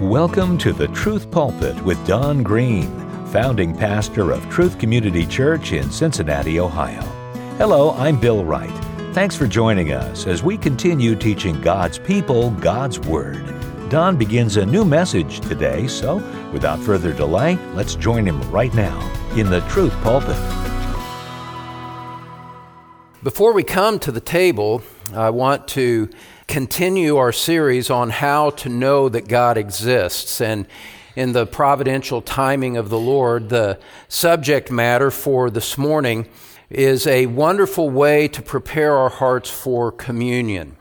Welcome to the Truth Pulpit with Don Green, founding pastor of Truth Community Church in Cincinnati, Ohio. Hello, I'm Bill Wright. Thanks for joining us as we continue teaching God's people God's Word. Don begins a new message today, so without further delay, let's join him right now in the Truth Pulpit. Before we come to the table, I want to continue our series on how to know that God exists. And in the providential timing of the Lord, the subject matter for this morning is a wonderful way to prepare our hearts for communion.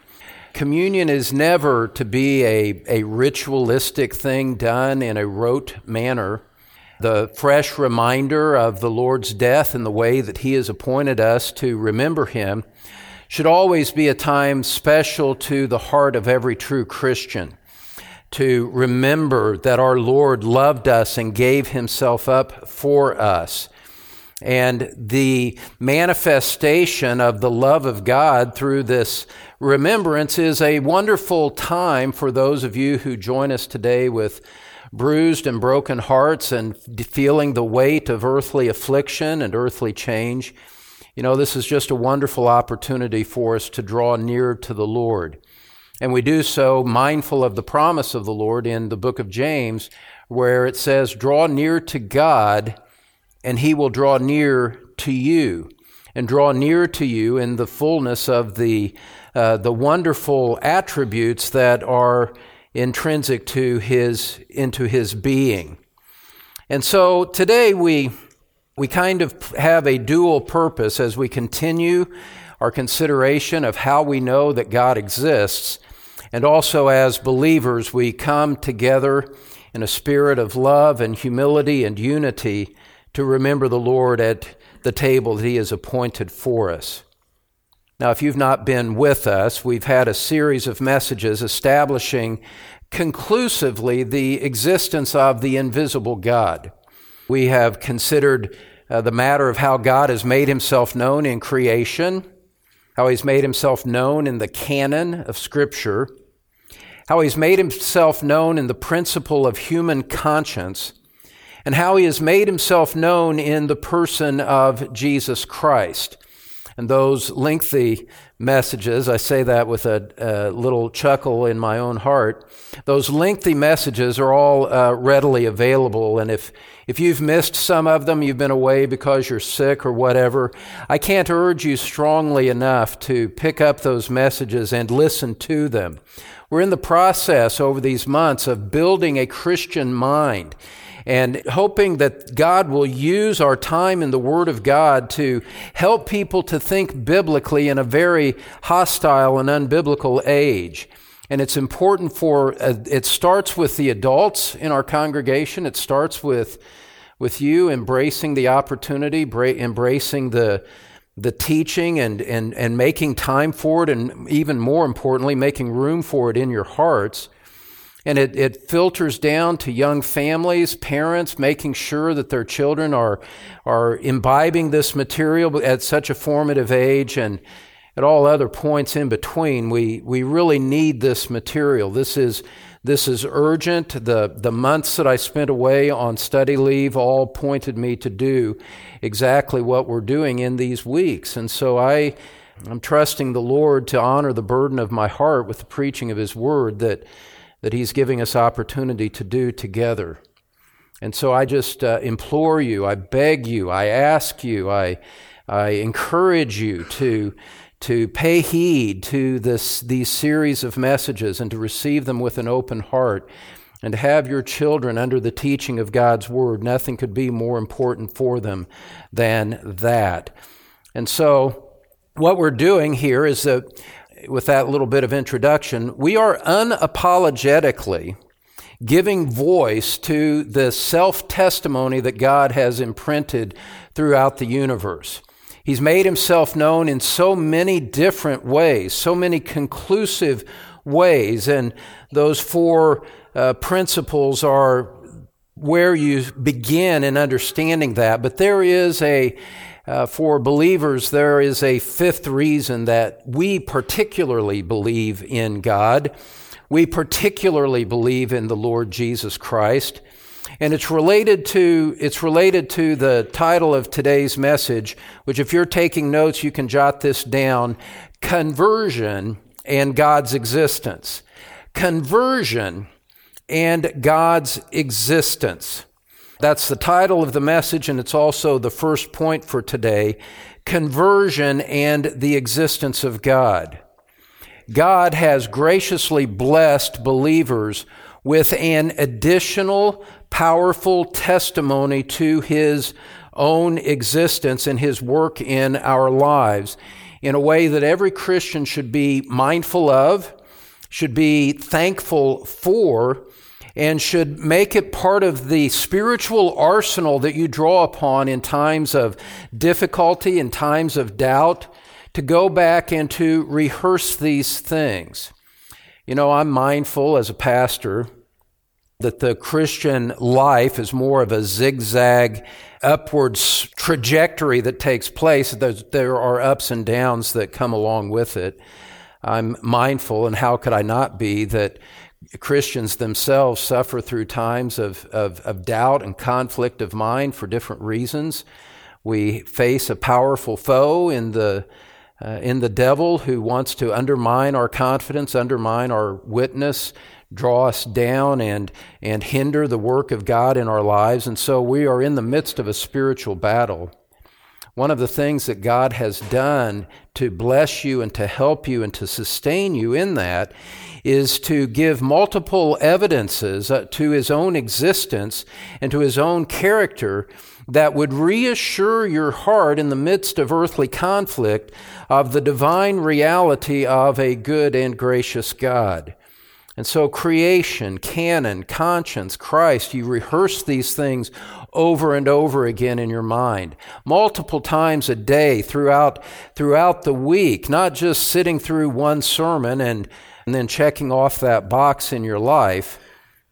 Communion is never to be a, a ritualistic thing done in a rote manner. The fresh reminder of the Lord's death and the way that He has appointed us to remember Him should always be a time special to the heart of every true Christian. To remember that our Lord loved us and gave himself up for us. And the manifestation of the love of God through this remembrance is a wonderful time for those of you who join us today with bruised and broken hearts and feeling the weight of earthly affliction and earthly change. You know, this is just a wonderful opportunity for us to draw near to the Lord. And we do so mindful of the promise of the Lord in the book of James, where it says, Draw near to God, and he will draw near to you, and draw near to you in the fullness of the, uh, the wonderful attributes that are intrinsic to his, into his being. And so today we we kind of have a dual purpose as we continue our consideration of how we know that God exists. And also, as believers, we come together in a spirit of love and humility and unity to remember the Lord at the table that He has appointed for us. Now, if you've not been with us, we've had a series of messages establishing conclusively the existence of the invisible God. We have considered uh, the matter of how God has made himself known in creation, how he's made himself known in the canon of Scripture, how he's made himself known in the principle of human conscience, and how he has made himself known in the person of Jesus Christ. And those lengthy messages, I say that with a, a little chuckle in my own heart, those lengthy messages are all uh, readily available. And if, if you've missed some of them, you've been away because you're sick or whatever, I can't urge you strongly enough to pick up those messages and listen to them. We're in the process over these months of building a Christian mind and hoping that God will use our time in the Word of God to help people to think biblically in a very hostile and unbiblical age. And it's important for, uh, it starts with the adults in our congregation. It starts with, with you embracing the opportunity, bra- embracing the, the teaching and, and, and making time for it, and even more importantly, making room for it in your hearts. And it, it filters down to young families, parents, making sure that their children are, are imbibing this material at such a formative age and at all other points in between. We, we really need this material. This is, this is urgent. The, the months that I spent away on study leave all pointed me to do exactly what we're doing in these weeks. And so I, I'm trusting the Lord to honor the burden of my heart with the preaching of His Word that that He's giving us opportunity to do together. And so I just uh, implore you, I beg you, I ask you, I, I encourage you to, to pay heed to this, these series of messages and to receive them with an open heart and to have your children under the teaching of God's Word. Nothing could be more important for them than that. And so, what we're doing here is that with that little bit of introduction, we are unapologetically giving voice to the self testimony that God has imprinted throughout the universe. He's made himself known in so many different ways, so many conclusive ways, and those four uh, principles are where you begin in understanding that. But there is a uh, for believers, there is a fifth reason that we particularly believe in God. We particularly believe in the Lord Jesus Christ. And it's related to, it's related to the title of today's message, which if you're taking notes, you can jot this down. Conversion and God's existence. Conversion and God's existence. That's the title of the message, and it's also the first point for today conversion and the existence of God. God has graciously blessed believers with an additional powerful testimony to his own existence and his work in our lives in a way that every Christian should be mindful of, should be thankful for, and should make it part of the spiritual arsenal that you draw upon in times of difficulty, in times of doubt, to go back and to rehearse these things. You know, I'm mindful as a pastor that the Christian life is more of a zigzag upwards trajectory that takes place. There are ups and downs that come along with it. I'm mindful, and how could I not be, that Christians themselves suffer through times of, of, of, doubt and conflict of mind for different reasons. We face a powerful foe in the, uh, in the devil who wants to undermine our confidence, undermine our witness, draw us down, and, and hinder the work of God in our lives. And so we are in the midst of a spiritual battle. One of the things that God has done to bless you and to help you and to sustain you in that is to give multiple evidences uh, to his own existence and to his own character that would reassure your heart in the midst of earthly conflict of the divine reality of a good and gracious God. And so, creation, canon, conscience, Christ, you rehearse these things over and over again in your mind, multiple times a day throughout, throughout the week, not just sitting through one sermon and and then checking off that box in your life.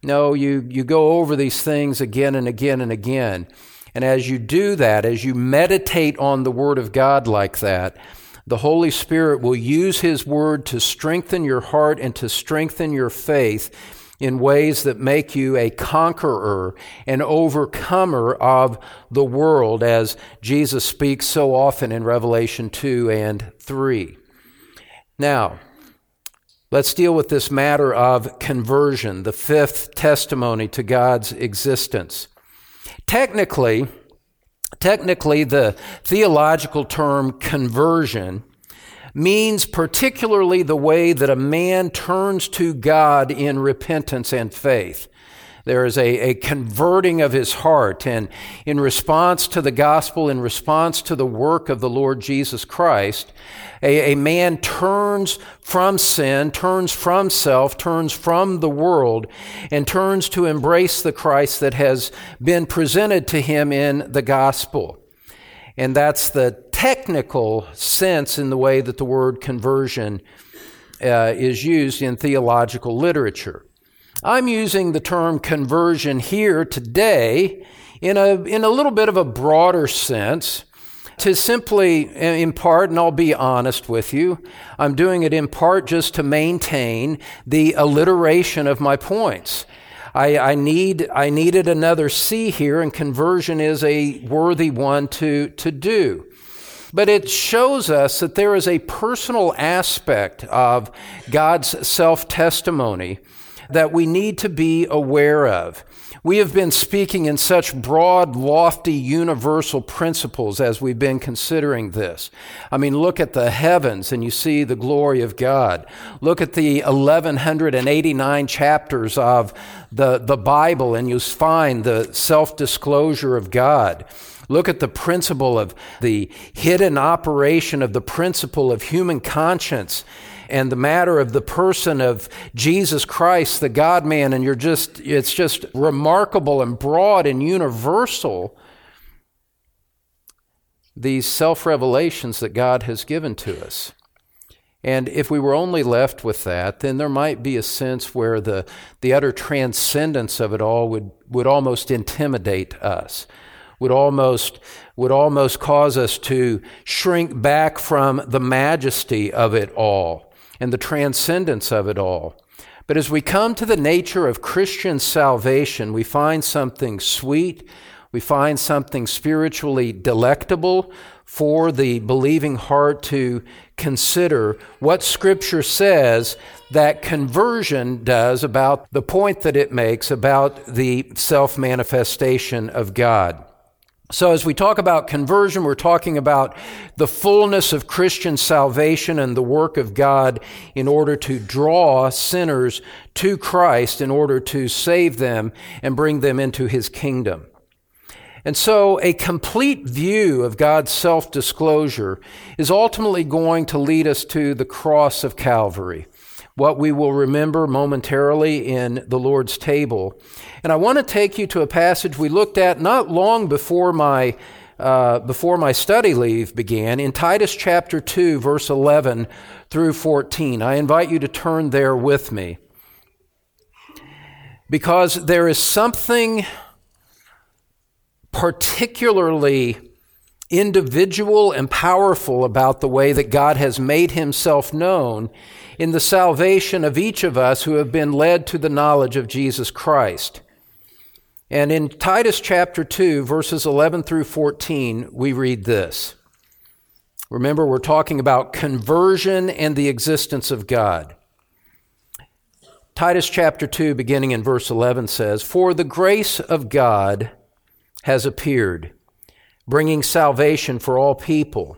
No, you, you go over these things again and again and again. And as you do that, as you meditate on the Word of God like that, the Holy Spirit will use His Word to strengthen your heart and to strengthen your faith in ways that make you a conqueror, an overcomer of the world, as Jesus speaks so often in Revelation 2 and 3. Now, Let's deal with this matter of conversion, the fifth testimony to God's existence. Technically, technically the theological term conversion means particularly the way that a man turns to God in repentance and faith. There is a, a converting of his heart, and in response to the gospel, in response to the work of the Lord Jesus Christ, a, a man turns from sin, turns from self, turns from the world, and turns to embrace the Christ that has been presented to him in the gospel. And that's the technical sense in the way that the word conversion uh, is used in theological literature. I'm using the term conversion here today in a, in a little bit of a broader sense to simply, in part, and I'll be honest with you, I'm doing it in part just to maintain the alliteration of my points. I, I, need, I needed another C here, and conversion is a worthy one to, to do. But it shows us that there is a personal aspect of God's self testimony that we need to be aware of. We have been speaking in such broad, lofty, universal principles as we've been considering this. I mean, look at the heavens and you see the glory of God. Look at the 1189 chapters of the, the Bible and you find the self disclosure of God. Look at the principle of the hidden operation of the principle of human conscience and the matter of the person of Jesus Christ, the God man, and you're just, it's just remarkable and broad and universal, these self revelations that God has given to us. And if we were only left with that, then there might be a sense where the, the utter transcendence of it all would, would almost intimidate us, would almost, would almost cause us to shrink back from the majesty of it all and the transcendence of it all. But as we come to the nature of Christian salvation, we find something sweet, we find something spiritually delectable for the believing heart to consider what Scripture says that conversion does about the point that it makes about the self manifestation of God. So, as we talk about conversion, we're talking about the fullness of Christian salvation and the work of God in order to draw sinners to Christ, in order to save them and bring them into his kingdom. And so, a complete view of God's self disclosure is ultimately going to lead us to the cross of Calvary what we will remember momentarily in the Lord's table. And I want to take you to a passage we looked at not long before my uh, before my study leave began in Titus chapter 2, verse 11 through 14. I invite you to turn there with me. Because there is something particularly individual and powerful about the way that God has made himself known in the salvation of each of us who have been led to the knowledge of Jesus Christ. And in Titus chapter 2, verses 11 through 14, we read this. Remember, we're talking about conversion and the existence of God. Titus chapter 2, beginning in verse 11, says, For the grace of God has appeared, bringing salvation for all people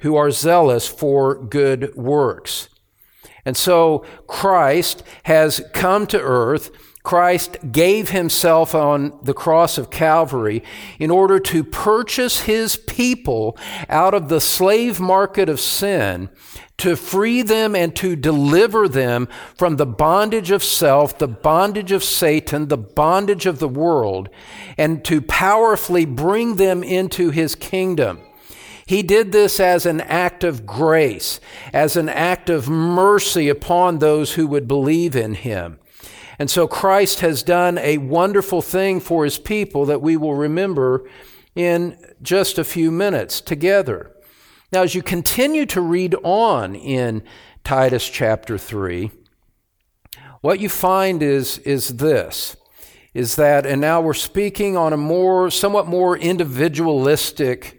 who are zealous for good works. And so Christ has come to earth. Christ gave himself on the cross of Calvary in order to purchase his people out of the slave market of sin, to free them and to deliver them from the bondage of self, the bondage of Satan, the bondage of the world, and to powerfully bring them into his kingdom. He did this as an act of grace, as an act of mercy upon those who would believe in him. And so Christ has done a wonderful thing for his people that we will remember in just a few minutes together. Now, as you continue to read on in Titus chapter 3, what you find is, is this is that, and now we're speaking on a more, somewhat more individualistic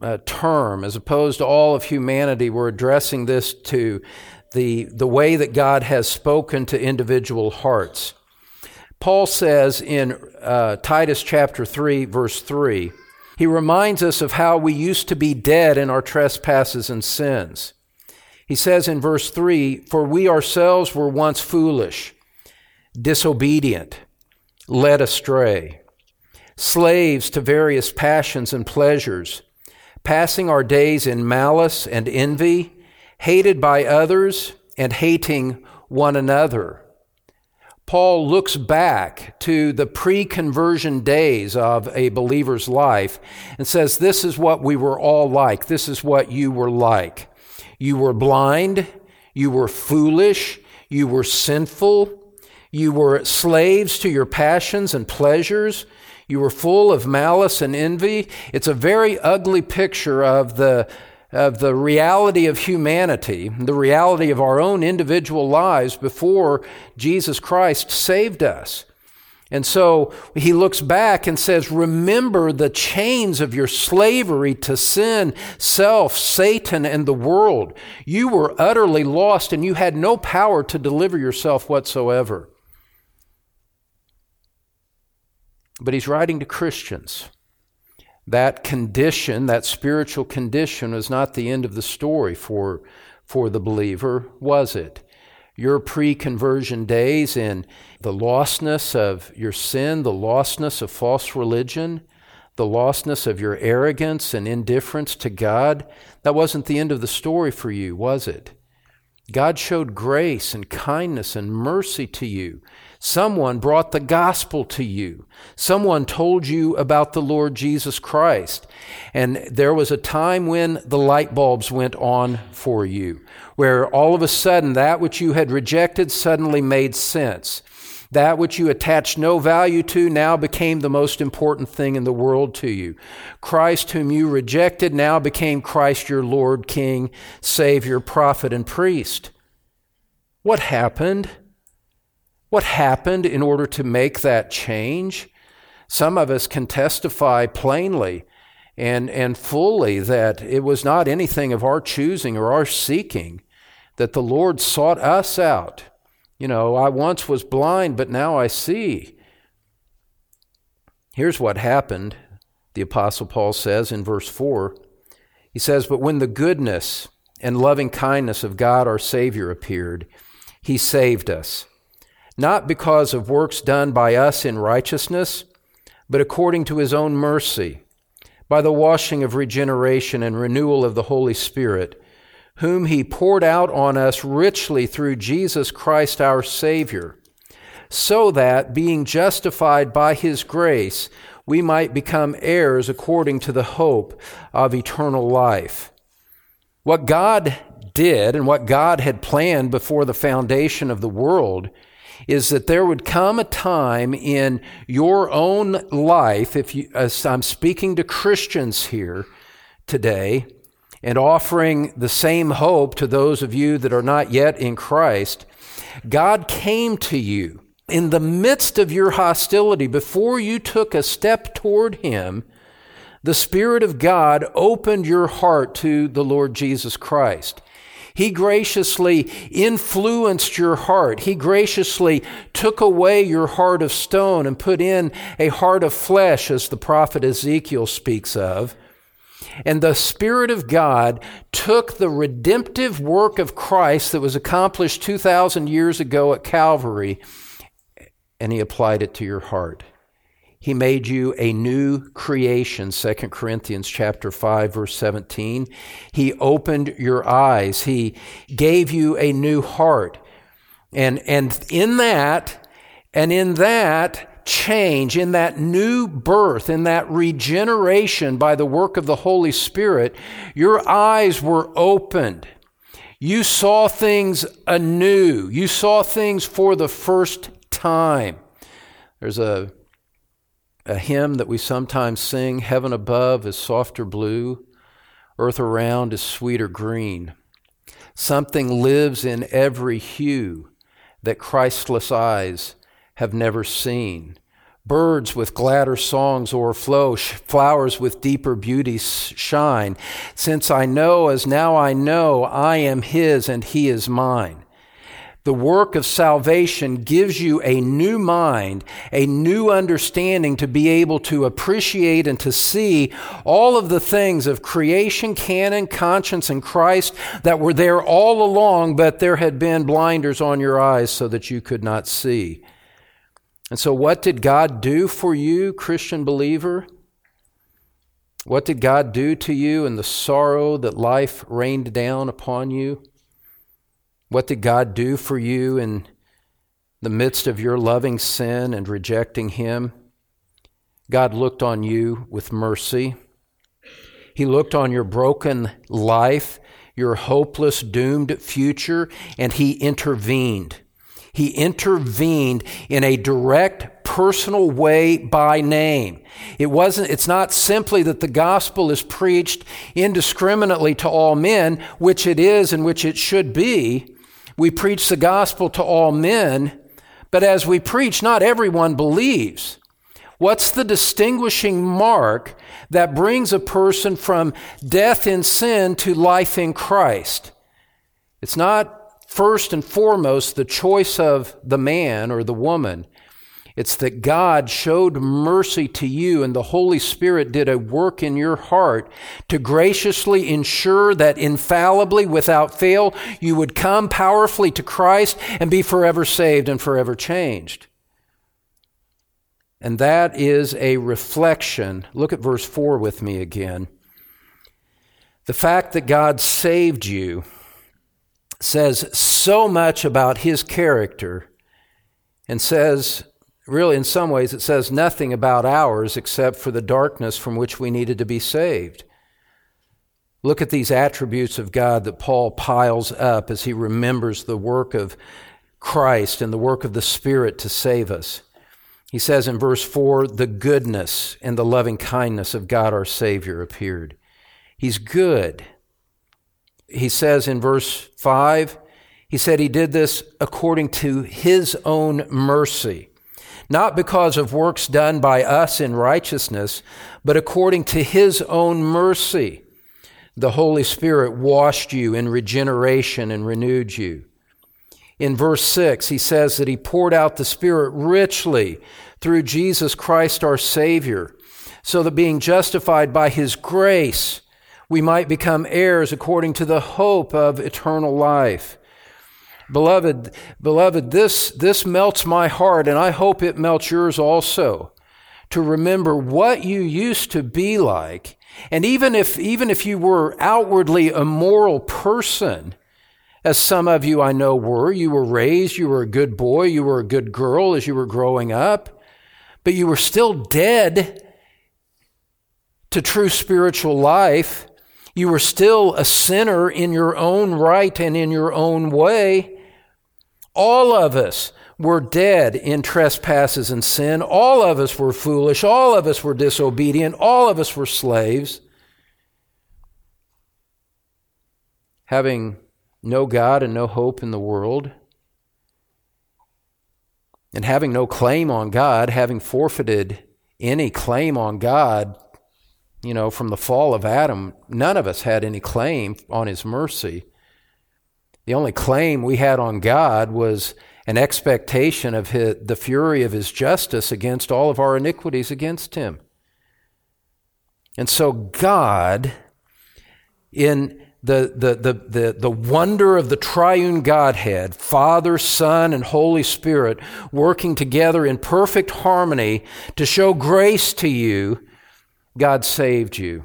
uh, term, as opposed to all of humanity. We're addressing this to the, the way that God has spoken to individual hearts. Paul says in uh, Titus chapter 3, verse 3, he reminds us of how we used to be dead in our trespasses and sins. He says in verse 3 For we ourselves were once foolish, disobedient, led astray, slaves to various passions and pleasures passing our days in malice and envy, hated by others and hating one another. Paul looks back to the pre conversion days of a believer's life and says, This is what we were all like. This is what you were like. You were blind. You were foolish. You were sinful. You were slaves to your passions and pleasures. You were full of malice and envy. It's a very ugly picture of the, of the reality of humanity, the reality of our own individual lives before Jesus Christ saved us. And so he looks back and says, Remember the chains of your slavery to sin, self, Satan, and the world. You were utterly lost and you had no power to deliver yourself whatsoever. But he's writing to Christians. That condition, that spiritual condition, was not the end of the story for, for the believer, was it? Your pre conversion days in the lostness of your sin, the lostness of false religion, the lostness of your arrogance and indifference to God, that wasn't the end of the story for you, was it? God showed grace and kindness and mercy to you. Someone brought the gospel to you. Someone told you about the Lord Jesus Christ. And there was a time when the light bulbs went on for you, where all of a sudden that which you had rejected suddenly made sense. That which you attached no value to now became the most important thing in the world to you. Christ, whom you rejected, now became Christ your Lord, King, Savior, prophet, and priest. What happened? What happened in order to make that change? Some of us can testify plainly and, and fully that it was not anything of our choosing or our seeking, that the Lord sought us out you know, I once was blind, but now I see. Here's what happened, the Apostle Paul says in verse 4. He says, But when the goodness and loving kindness of God our Savior appeared, he saved us, not because of works done by us in righteousness, but according to his own mercy, by the washing of regeneration and renewal of the Holy Spirit whom he poured out on us richly through Jesus Christ our Savior, so that, being justified by his grace, we might become heirs according to the hope of eternal life. What God did and what God had planned before the foundation of the world is that there would come a time in your own life, if you, as I'm speaking to Christians here today, and offering the same hope to those of you that are not yet in Christ, God came to you in the midst of your hostility, before you took a step toward Him, the Spirit of God opened your heart to the Lord Jesus Christ. He graciously influenced your heart. He graciously took away your heart of stone and put in a heart of flesh, as the prophet Ezekiel speaks of. And the Spirit of God took the redemptive work of Christ that was accomplished 2,000 years ago at Calvary and He applied it to your heart. He made you a new creation, 2 Corinthians chapter 5 verse 17. He opened your eyes. He gave you a new heart. And and in that and in that change, in that new birth, in that regeneration by the work of the Holy Spirit, your eyes were opened. You saw things anew. You saw things for the first time. There's a, a hymn that we sometimes sing Heaven above is softer blue, earth around is sweeter green. Something lives in every hue that Christless eyes have never seen. Birds with gladder songs o'erflow, flowers with deeper beauty shine. Since I know as now I know, I am His and He is mine. The work of salvation gives you a new mind, a new understanding to be able to appreciate and to see all of the things of creation, canon, conscience, and Christ that were there all along, but there had been blinders on your eyes so that you could not see. And so, what did God do for you, Christian believer? What did God do to you in the sorrow that life rained down upon you? What did God do for you in the midst of your loving sin and rejecting Him? God looked on you with mercy. He looked on your broken life, your hopeless, doomed future, and He intervened. He intervened in a direct, personal way by name. It wasn't, it's not simply that the gospel is preached indiscriminately to all men, which it is and which it should be. We preach the gospel to all men, but as we preach, not everyone believes. What's the distinguishing mark that brings a person from death in sin to life in Christ? It's not first and foremost the choice of the man or the woman. It's that God showed mercy to you and the Holy Spirit did a work in your heart to graciously ensure that infallibly, without fail, you would come powerfully to Christ and be forever saved and forever changed. And that is a reflection. Look at verse 4 with me again. The fact that God saved you says so much about his character and says, really, in some ways, it says nothing about ours except for the darkness from which we needed to be saved. Look at these attributes of God that Paul piles up as he remembers the work of Christ and the work of the Spirit to save us. He says in verse 4 the goodness and the loving kindness of God our Savior appeared. He's good. He says in verse 5, he said he did this according to his own mercy, not because of works done by us in righteousness, but according to his own mercy. The Holy Spirit washed you in regeneration and renewed you. In verse 6, he says that he poured out the Spirit richly through Jesus Christ our Savior, so that being justified by his grace, we might become heirs according to the hope of eternal life. Beloved, beloved, this, this melts my heart, and I hope it melts yours also, to remember what you used to be like. And even if, even if you were outwardly a moral person, as some of you I know were, you were raised, you were a good boy, you were a good girl as you were growing up, but you were still dead to true spiritual life. You were still a sinner in your own right and in your own way. All of us were dead in trespasses and sin. All of us were foolish. All of us were disobedient. All of us were slaves. Having no God and no hope in the world, and having no claim on God, having forfeited any claim on God, you know, from the fall of Adam, none of us had any claim on His mercy. The only claim we had on God was an expectation of his, the fury of his justice against all of our iniquities against him. And so God, in the, the, the, the, the wonder of the triune Godhead, Father, Son, and Holy Spirit, working together in perfect harmony to show grace to you, God saved you.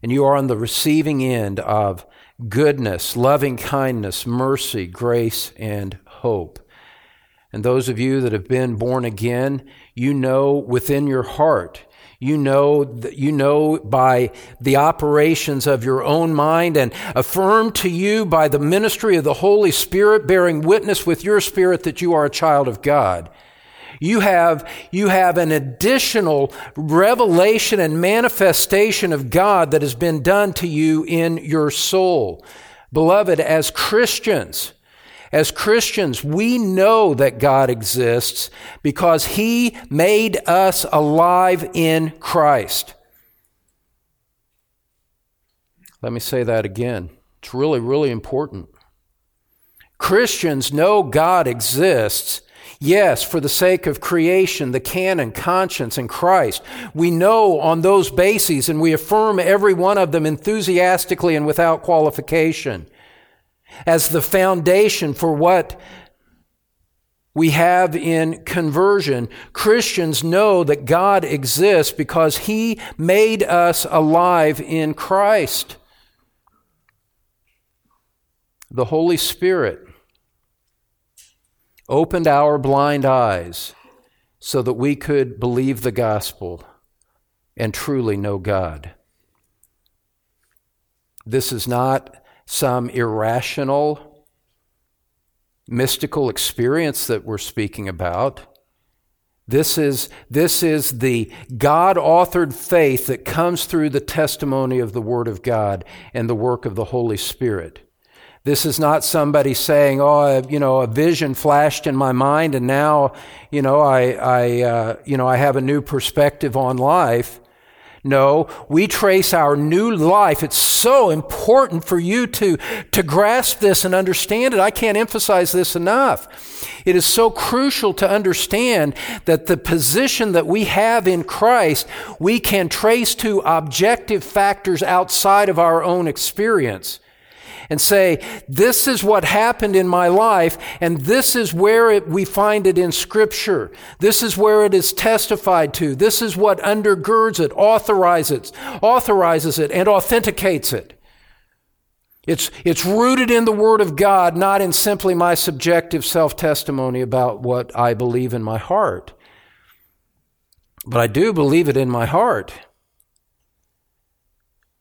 And you are on the receiving end of goodness, loving kindness, mercy, grace, and hope. And those of you that have been born again, you know within your heart, you know you know by the operations of your own mind and affirmed to you by the ministry of the Holy Spirit bearing witness with your spirit that you are a child of God. You have, you have an additional revelation and manifestation of God that has been done to you in your soul. Beloved, as Christians, as Christians, we know that God exists because He made us alive in Christ. Let me say that again. It's really, really important. Christians know God exists Yes, for the sake of creation, the canon, conscience, and Christ. We know on those bases and we affirm every one of them enthusiastically and without qualification as the foundation for what we have in conversion. Christians know that God exists because He made us alive in Christ. The Holy Spirit opened our blind eyes so that we could believe the gospel and truly know God. This is not some irrational, mystical experience that we're speaking about. This is, this is the God authored faith that comes through the testimony of the Word of God and the work of the Holy Spirit. This is not somebody saying, "Oh, you know, a vision flashed in my mind, and now, you know, I, I, uh, you know, I have a new perspective on life." No, we trace our new life. It's so important for you to, to grasp this and understand it. I can't emphasize this enough. It is so crucial to understand that the position that we have in Christ, we can trace to objective factors outside of our own experience and say, this is what happened in my life, and this is where it, we find it in Scripture. This is where it is testified to. This is what undergirds it, authorizes, authorizes it, and authenticates it. It's, it's rooted in the Word of God, not in simply my subjective self testimony about what I believe in my heart. But I do believe it in my heart.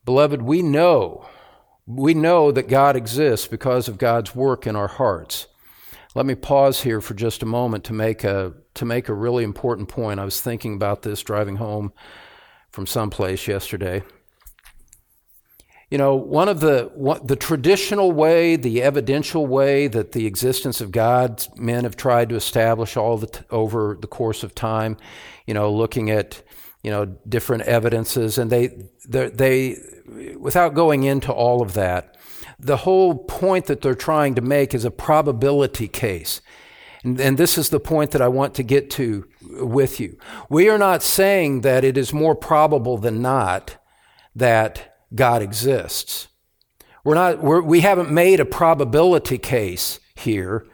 Beloved, we know, we know that God exists because of God's work in our hearts. Let me pause here for just a moment to make a, to make a really important point. I was thinking about this driving home from someplace yesterday. You know, one of the the traditional way, the evidential way that the existence of God men have tried to establish all the t- over the course of time, you know, looking at you know different evidences, and they they without going into all of that, the whole point that they're trying to make is a probability case. And, and, this is the point that I want to get to with you. We are not saying that it is more probable than not that God exists. We're not, we're, we haven't made a probability case here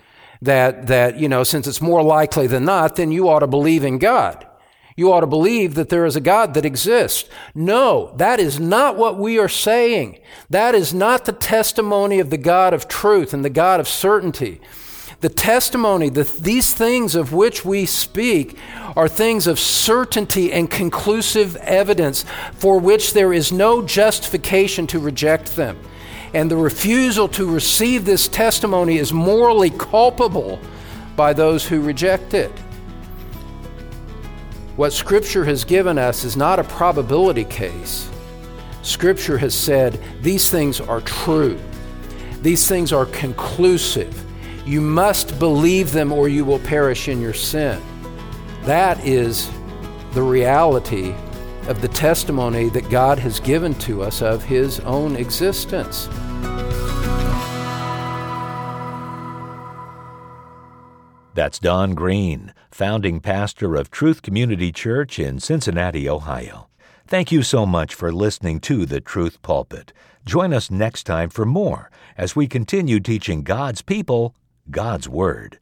that, that, you know, since it's more likely than not, then you ought to believe in God. You ought to believe that there is a God that exists. No, that is not what we are saying. That is not the testimony of the God of truth and the God of certainty. The testimony, that these things of which we speak, are things of certainty and conclusive evidence for which there is no justification to reject them. And the refusal to receive this testimony is morally culpable by those who reject it. What Scripture has given us is not a probability case. Scripture has said these things are true, these things are conclusive. You must believe them or you will perish in your sin. That is the reality of the testimony that God has given to us of His own existence. That's Don Green, founding pastor of Truth Community Church in Cincinnati, Ohio. Thank you so much for listening to the Truth Pulpit. Join us next time for more as we continue teaching God's people God's Word.